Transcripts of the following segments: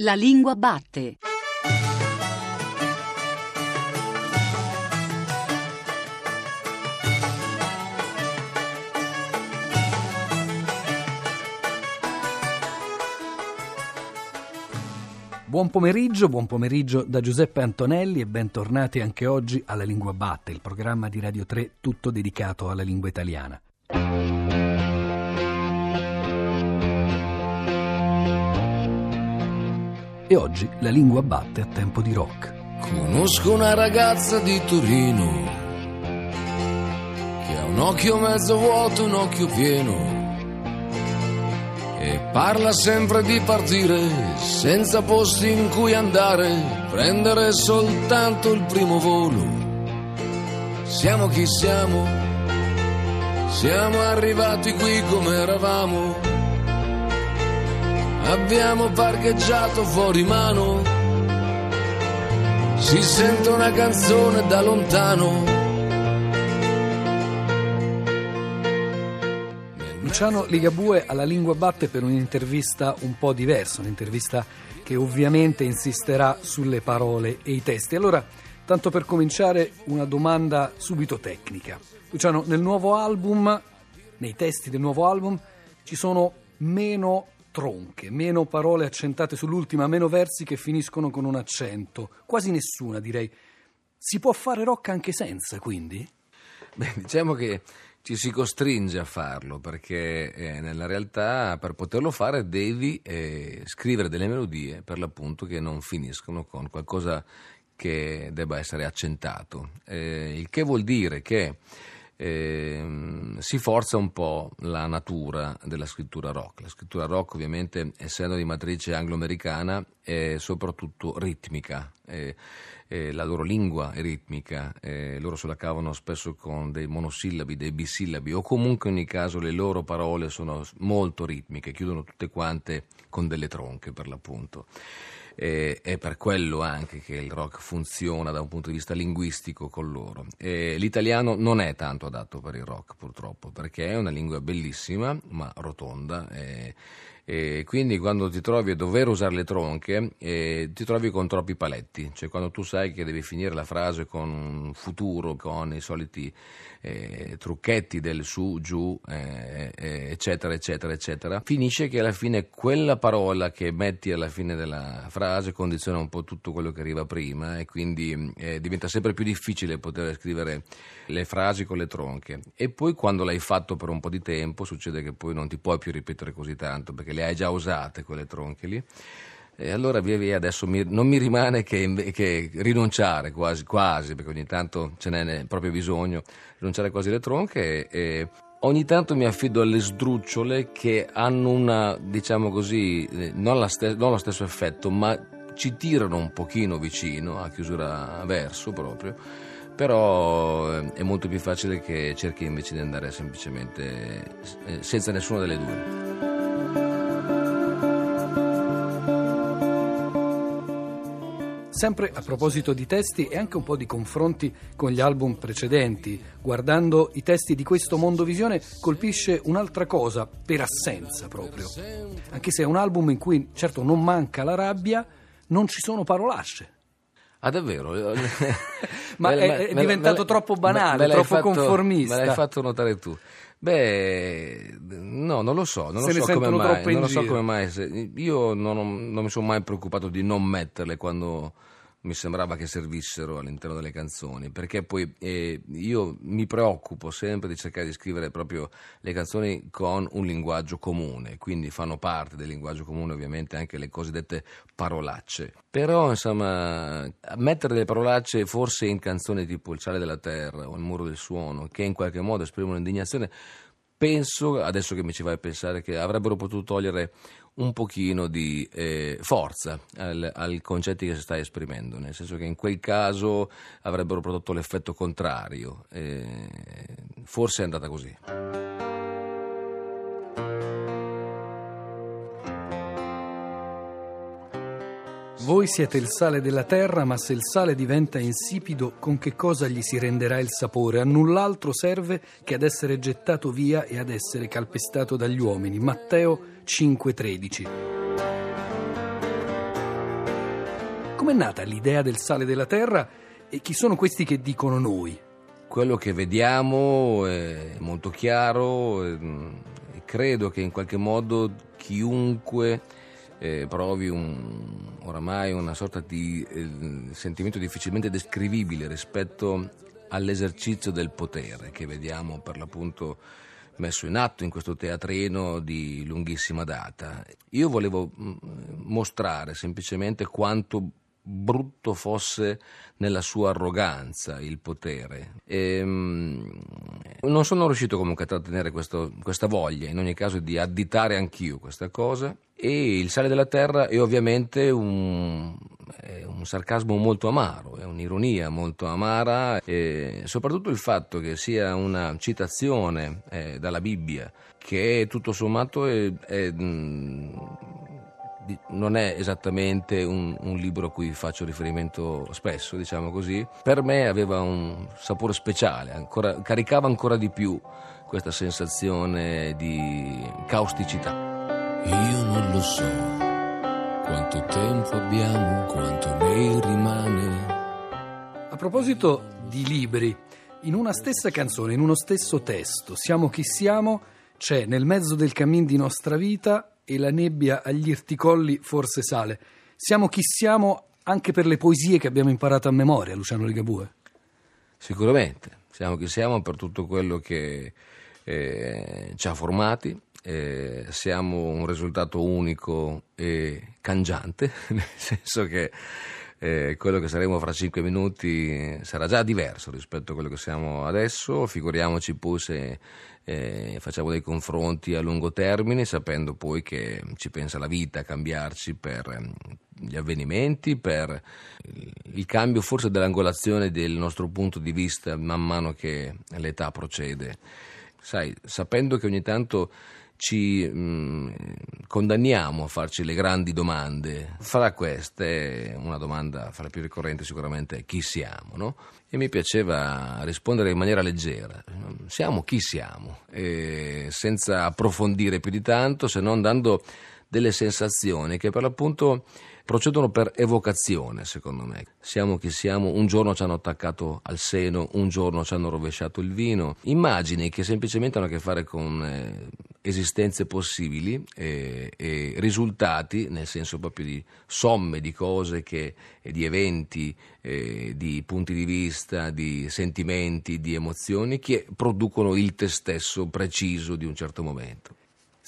La lingua batte. Buon pomeriggio, buon pomeriggio da Giuseppe Antonelli e bentornati anche oggi alla Lingua Batte, il programma di Radio 3 tutto dedicato alla lingua italiana. E oggi la lingua batte a tempo di rock. Conosco una ragazza di Torino che ha un occhio mezzo vuoto, un occhio pieno e parla sempre di partire senza posti in cui andare, prendere soltanto il primo volo. Siamo chi siamo, siamo arrivati qui come eravamo abbiamo parcheggiato fuori mano. Si sente una canzone da lontano. Luciano Ligabue alla Lingua Batte per un'intervista un po' diversa, un'intervista che ovviamente insisterà sulle parole e i testi. Allora, tanto per cominciare, una domanda subito tecnica. Luciano, nel nuovo album, nei testi del nuovo album, ci sono meno tronche, meno parole accentate sull'ultima, meno versi che finiscono con un accento, quasi nessuna direi. Si può fare rock anche senza, quindi? Beh, diciamo che ci si costringe a farlo perché eh, nella realtà per poterlo fare devi eh, scrivere delle melodie per l'appunto che non finiscono con qualcosa che debba essere accentato, eh, il che vuol dire che eh, si forza un po' la natura della scrittura rock. La scrittura rock ovviamente essendo di matrice anglo-americana è soprattutto ritmica. Eh, eh, la loro lingua è ritmica, loro se la cavano spesso con dei monosillabi, dei bisillabi o comunque in ogni caso le loro parole sono molto ritmiche, chiudono tutte quante con delle tronche per l'appunto e, è per quello anche che il rock funziona da un punto di vista linguistico con loro. E l'italiano non è tanto adatto per il rock purtroppo perché è una lingua bellissima ma rotonda. E, e quindi quando ti trovi a dover usare le tronche eh, ti trovi con troppi paletti, cioè quando tu sai che devi finire la frase con un futuro, con i soliti eh, trucchetti del su, giù, eh, eh, eccetera, eccetera, eccetera, finisce che alla fine quella parola che metti alla fine della frase condiziona un po' tutto quello che arriva prima e quindi eh, diventa sempre più difficile poter scrivere le frasi con le tronche. E poi quando l'hai fatto per un po' di tempo succede che poi non ti puoi più ripetere così tanto perché le hai già usate quelle tronche lì. E allora via via adesso mi, non mi rimane che, che, rinunciare quasi, quasi, perché ogni tanto ce n'è proprio bisogno, rinunciare quasi alle tronche e, e ogni tanto mi affido alle sdrucciole che hanno una, diciamo così, eh, non, ste- non lo stesso effetto, ma ci tirano un pochino vicino a chiusura verso proprio però eh, è molto più facile che cerchi invece di andare semplicemente eh, senza nessuna delle due. Sempre a proposito di testi e anche un po' di confronti con gli album precedenti, guardando i testi di questo Mondovisione colpisce un'altra cosa, per assenza proprio. Anche se è un album in cui certo non manca la rabbia, non ci sono parolacce. Ah, davvero? ma è, è me, diventato me, troppo banale, troppo fatto, conformista. Me l'hai fatto notare tu. Beh, no, non lo so, non, lo so, come mai, non lo so come mai. Io non, non mi sono mai preoccupato di non metterle quando mi sembrava che servissero all'interno delle canzoni, perché poi eh, io mi preoccupo sempre di cercare di scrivere proprio le canzoni con un linguaggio comune, quindi fanno parte del linguaggio comune ovviamente anche le cosiddette parolacce. Però insomma, mettere delle parolacce forse in canzoni tipo Il ciale della terra o Il muro del suono, che in qualche modo esprimono indignazione, penso, adesso che mi ci vai a pensare, che avrebbero potuto togliere un pochino di eh, forza al, al concetti che si sta esprimendo, nel senso che in quel caso avrebbero prodotto l'effetto contrario. Eh, forse è andata così. Voi siete il sale della terra, ma se il sale diventa insipido, con che cosa gli si renderà il sapore? A null'altro serve che ad essere gettato via e ad essere calpestato dagli uomini. Matteo 5:13. Com'è nata l'idea del sale della terra e chi sono questi che dicono noi? Quello che vediamo è molto chiaro e credo che in qualche modo chiunque eh, provi un, oramai una sorta di eh, sentimento difficilmente descrivibile rispetto all'esercizio del potere che vediamo per l'appunto messo in atto in questo teatrino di lunghissima data. Io volevo mm, mostrare semplicemente quanto brutto fosse nella sua arroganza il potere. E, um, non sono riuscito comunque a trattenere questo, questa voglia, in ogni caso, di additare anch'io questa cosa. E il sale della terra è ovviamente un, è un sarcasmo molto amaro, è un'ironia molto amara, e soprattutto il fatto che sia una citazione eh, dalla Bibbia, che tutto sommato è, è mm, non è esattamente un, un, libro a cui faccio riferimento spesso, diciamo così. Per me aveva un sapore speciale, ancora, caricava ancora di più questa sensazione di causticità. Io non lo so quanto tempo abbiamo, quanto ne rimane. A proposito di libri, in una stessa canzone, in uno stesso testo, Siamo chi siamo, c'è nel mezzo del cammin di nostra vita e la nebbia agli irticolli forse sale. Siamo chi siamo anche per le poesie che abbiamo imparato a memoria, Luciano Ligabue. Sicuramente, siamo chi siamo per tutto quello che eh, ci ha formati, eh, siamo un risultato unico e cangiante, nel senso che eh, quello che saremo fra cinque minuti sarà già diverso rispetto a quello che siamo adesso, figuriamoci poi se eh, facciamo dei confronti a lungo termine sapendo poi che ci pensa la vita a cambiarci per ehm, gli avvenimenti, per il cambio forse dell'angolazione del nostro punto di vista man mano che l'età procede. Sai, sapendo che ogni tanto ci mh, mm, condanniamo a farci le grandi domande. Fra queste, una domanda fra le più ricorrenti sicuramente è chi siamo, no? E mi piaceva rispondere in maniera leggera. Siamo chi siamo, e senza approfondire più di tanto, se non dando delle sensazioni che per l'appunto procedono per evocazione, secondo me. Siamo chi siamo, un giorno ci hanno attaccato al seno, un giorno ci hanno rovesciato il vino. Immagini che semplicemente hanno a che fare con eh, esistenze possibili e, e, risultati, nel senso proprio di somme di cose che, di eventi, eh, di punti di vista, di sentimenti, di emozioni che producono il te stesso preciso di un certo momento.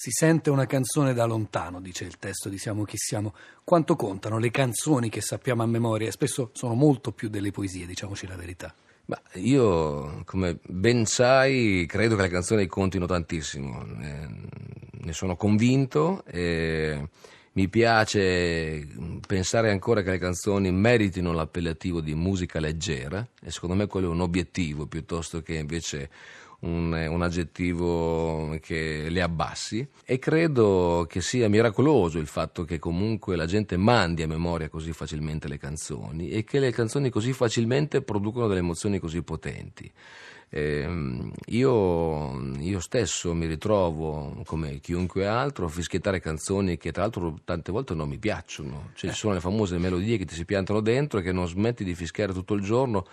Si sente una canzone da lontano, dice il testo di Siamo chi siamo. Quanto contano le canzoni che sappiamo a memoria? Spesso sono molto più delle poesie, diciamoci la verità. Ma io, come ben sai, credo che le canzoni contino tantissimo. Eh, ne sono convinto e mi piace pensare ancora che le canzoni meritino l'appellativo di musica leggera e secondo me quello è un obiettivo piuttosto che invece un, un, aggettivo che le abbassi e credo che sia miracoloso il fatto che comunque la gente mandi a memoria così facilmente le canzoni e che le canzoni così facilmente producono delle emozioni così potenti. Eh, io, io, stesso mi ritrovo, come chiunque altro, a fischiettare canzoni che tra l'altro tante volte non mi piacciono. Cioè, ci sono le famose melodie che ti si piantano dentro e che non smetti di fischiare tutto il giorno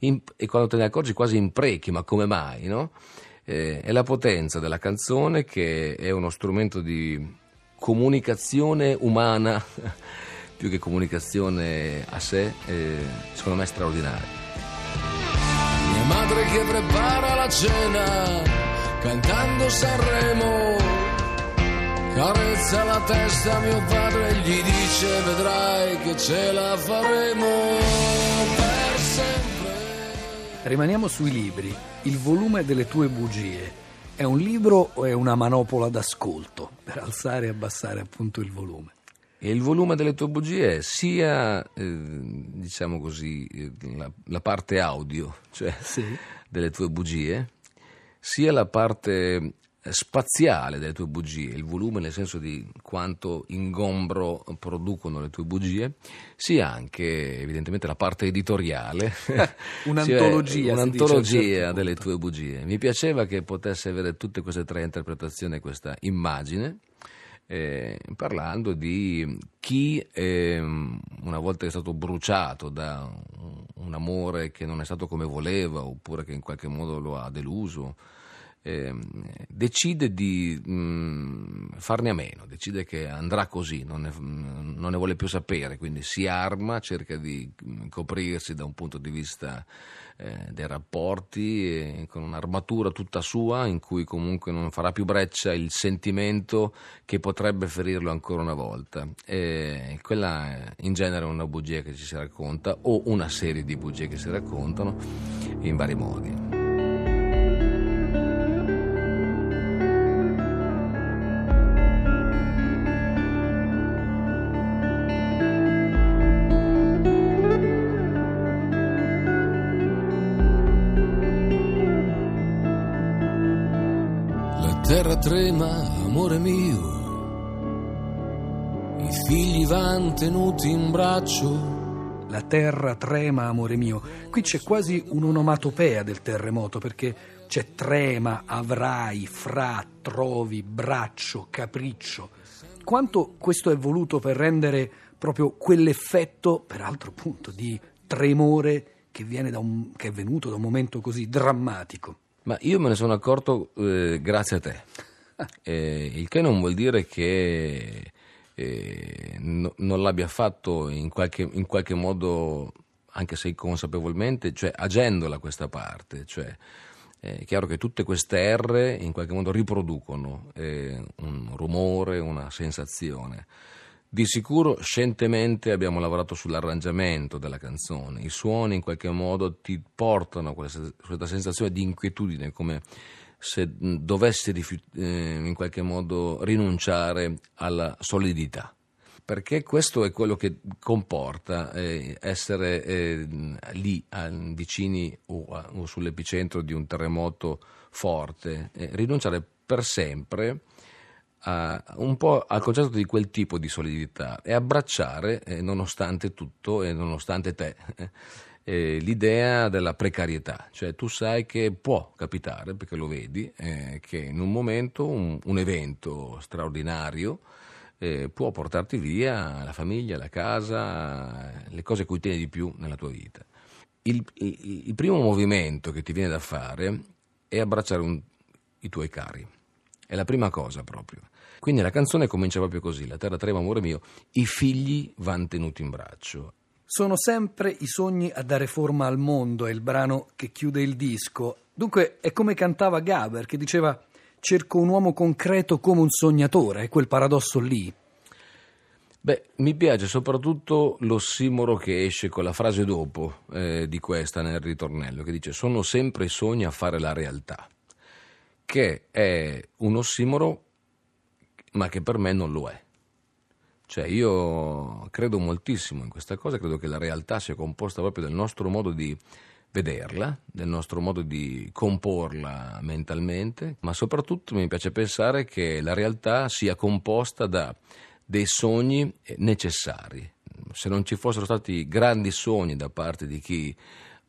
in, e quando te ne accorgi quasi imprechi, ma come mai? No? Eh, è la potenza della canzone che è uno strumento di comunicazione umana più che comunicazione a sé, eh, secondo me. Mia madre che prepara la cena cantando Sanremo. Carezza la testa a mio padre e gli dice vedrai che ce la faremo. Rimaniamo sui libri. Il volume delle tue bugie è un libro o è una manopola d'ascolto per alzare e abbassare appunto il volume? E il volume delle tue bugie è sia, eh, diciamo così, eh, la, la, parte audio, cioè sì. delle tue bugie, sia la parte spaziale delle tue bugie, il volume nel senso di quanto ingombro producono le tue bugie, sia anche evidentemente la parte editoriale, un'antologia, un'antologia certo delle tue bugie. Mi piaceva che potesse avere tutte queste tre interpretazioni, questa immagine. Eh, parlando di chi eh, una volta è stato bruciato da un amore che non è stato come voleva oppure che in qualche modo lo ha deluso, eh, decide di mh, mm, farne a meno, decide che andrà così, non ne, non ne, vuole più sapere, quindi si arma, cerca di mm, coprirsi da un punto di vista eh, dei rapporti eh, con un'armatura tutta sua in cui comunque non farà più breccia il sentimento che potrebbe ferirlo ancora una volta. E quella in genere è una bugia che ci si racconta o una serie di bugie che si raccontano in vari modi. Terra trema, amore mio, i figli van tenuti in braccio. La terra trema, amore mio. Qui c'è quasi un'onomatopea del terremoto perché c'è trema, avrai, fra, trovi, braccio, capriccio. Quanto questo è voluto per rendere proprio quell'effetto, peraltro appunto, di tremore che, un, che è venuto da un momento così drammatico. Ma io me ne sono accorto eh, grazie a te. Eh, il che non vuol dire che eh, no, non l'abbia fatto in qualche, in qualche, modo, anche se consapevolmente, cioè agendola questa parte. Cioè, è chiaro che tutte queste R in qualche modo riproducono eh, un rumore, una sensazione. Di sicuro scientemente abbiamo lavorato sull'arrangiamento della canzone, i suoni in qualche modo ti portano a questa sensazione di inquietudine, come se dovessi eh, in qualche modo rinunciare alla solidità. Perché questo è quello che comporta eh, essere eh, lì, vicini o, sull'epicentro di un terremoto forte, rinunciare per sempre a, un po' al concetto di quel tipo di solidità e abbracciare, eh, nonostante tutto e nonostante te, eh, l'idea della precarietà, cioè tu sai che può capitare, perché lo vedi, eh, che in un momento un, un evento straordinario eh, può portarti via la famiglia, la casa, le cose a cui tieni di più nella tua vita. Il, il, il primo movimento che ti viene da fare è abbracciare un, i tuoi cari è la prima cosa proprio. Quindi la canzone comincia proprio così, la terra trema, amore mio, i figli van tenuti in braccio. Sono sempre i sogni a dare forma al mondo, è il brano che chiude il disco. Dunque è come cantava Gaber, che diceva cerco un uomo concreto come un sognatore, è quel paradosso lì. Beh, mi piace soprattutto l'ossimoro che esce con la frase dopo eh, di questa nel ritornello, che dice sono sempre i sogni a fare la realtà che è un ossimoro, ma che per me non lo è. Cioè io credo moltissimo in questa cosa, credo che la realtà sia composta proprio del nostro modo di vederla, del nostro modo di comporla mentalmente, ma soprattutto mi piace pensare che la realtà sia composta da dei sogni necessari. Se non ci fossero stati grandi sogni da parte di chi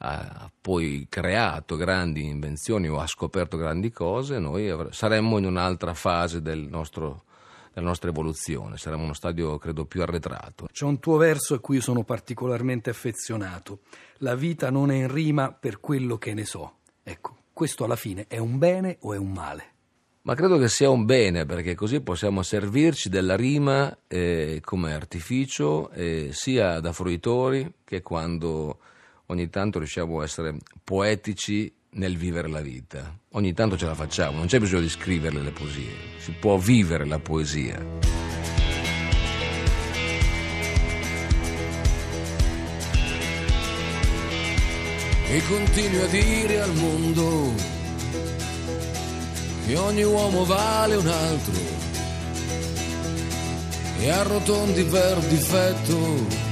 ha poi creato grandi invenzioni o ha scoperto grandi cose, noi saremmo in un'altra fase del nostro, della nostra evoluzione, saremmo uno stadio credo più arretrato. C'è un tuo verso a cui sono particolarmente affezionato. La vita non è in rima per quello che ne so. Ecco, questo alla fine è un bene o è un male? Ma credo che sia un bene perché così possiamo servirci della rima eh, come artificio eh, sia da fruitori che quando ogni tanto riusciamo a essere poetici nel vivere la vita. Ogni tanto ce la facciamo, non c'è bisogno di scriverle le poesie, si può vivere la poesia. E continui a dire al mondo che ogni uomo vale un altro e arrotondi per difetto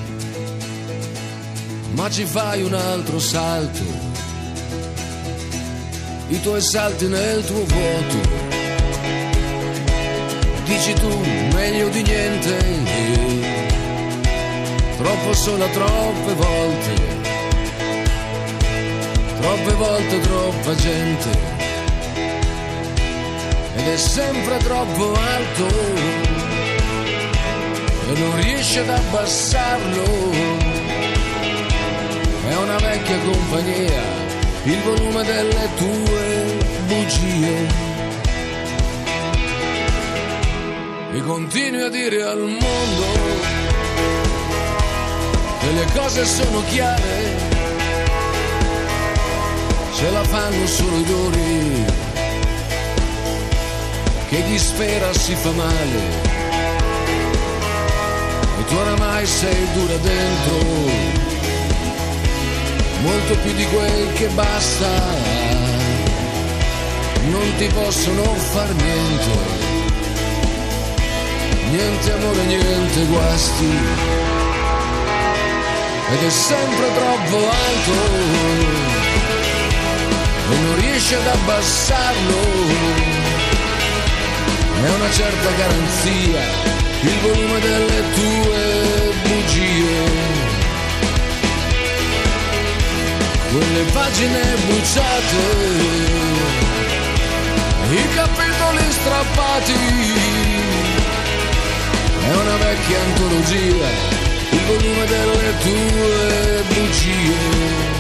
ma ci fai un altro salto, i tuoi salti nel tuo vuoto, dici tu meglio di niente, troppo sola troppe volte, troppe volte troppa gente, ed è sempre troppo alto. E non riesce ad abbassarlo. È una vecchia compagnia, il volume delle tue bugie. E continui a dire al mondo che le cose sono chiare, ce la fanno solo i duri, che chi spera si fa male tu oramai sei dura dentro, molto più di quel che basta, non ti possono far niente, niente amore, niente guasti, ed è sempre troppo alto. E non riesci ad abbassarlo, è una certa garanzia. Il volume delle tue bugie. quelle pagine bruciate, i capitoli strappati, è una vecchia antologia, il volume delle tue bugie.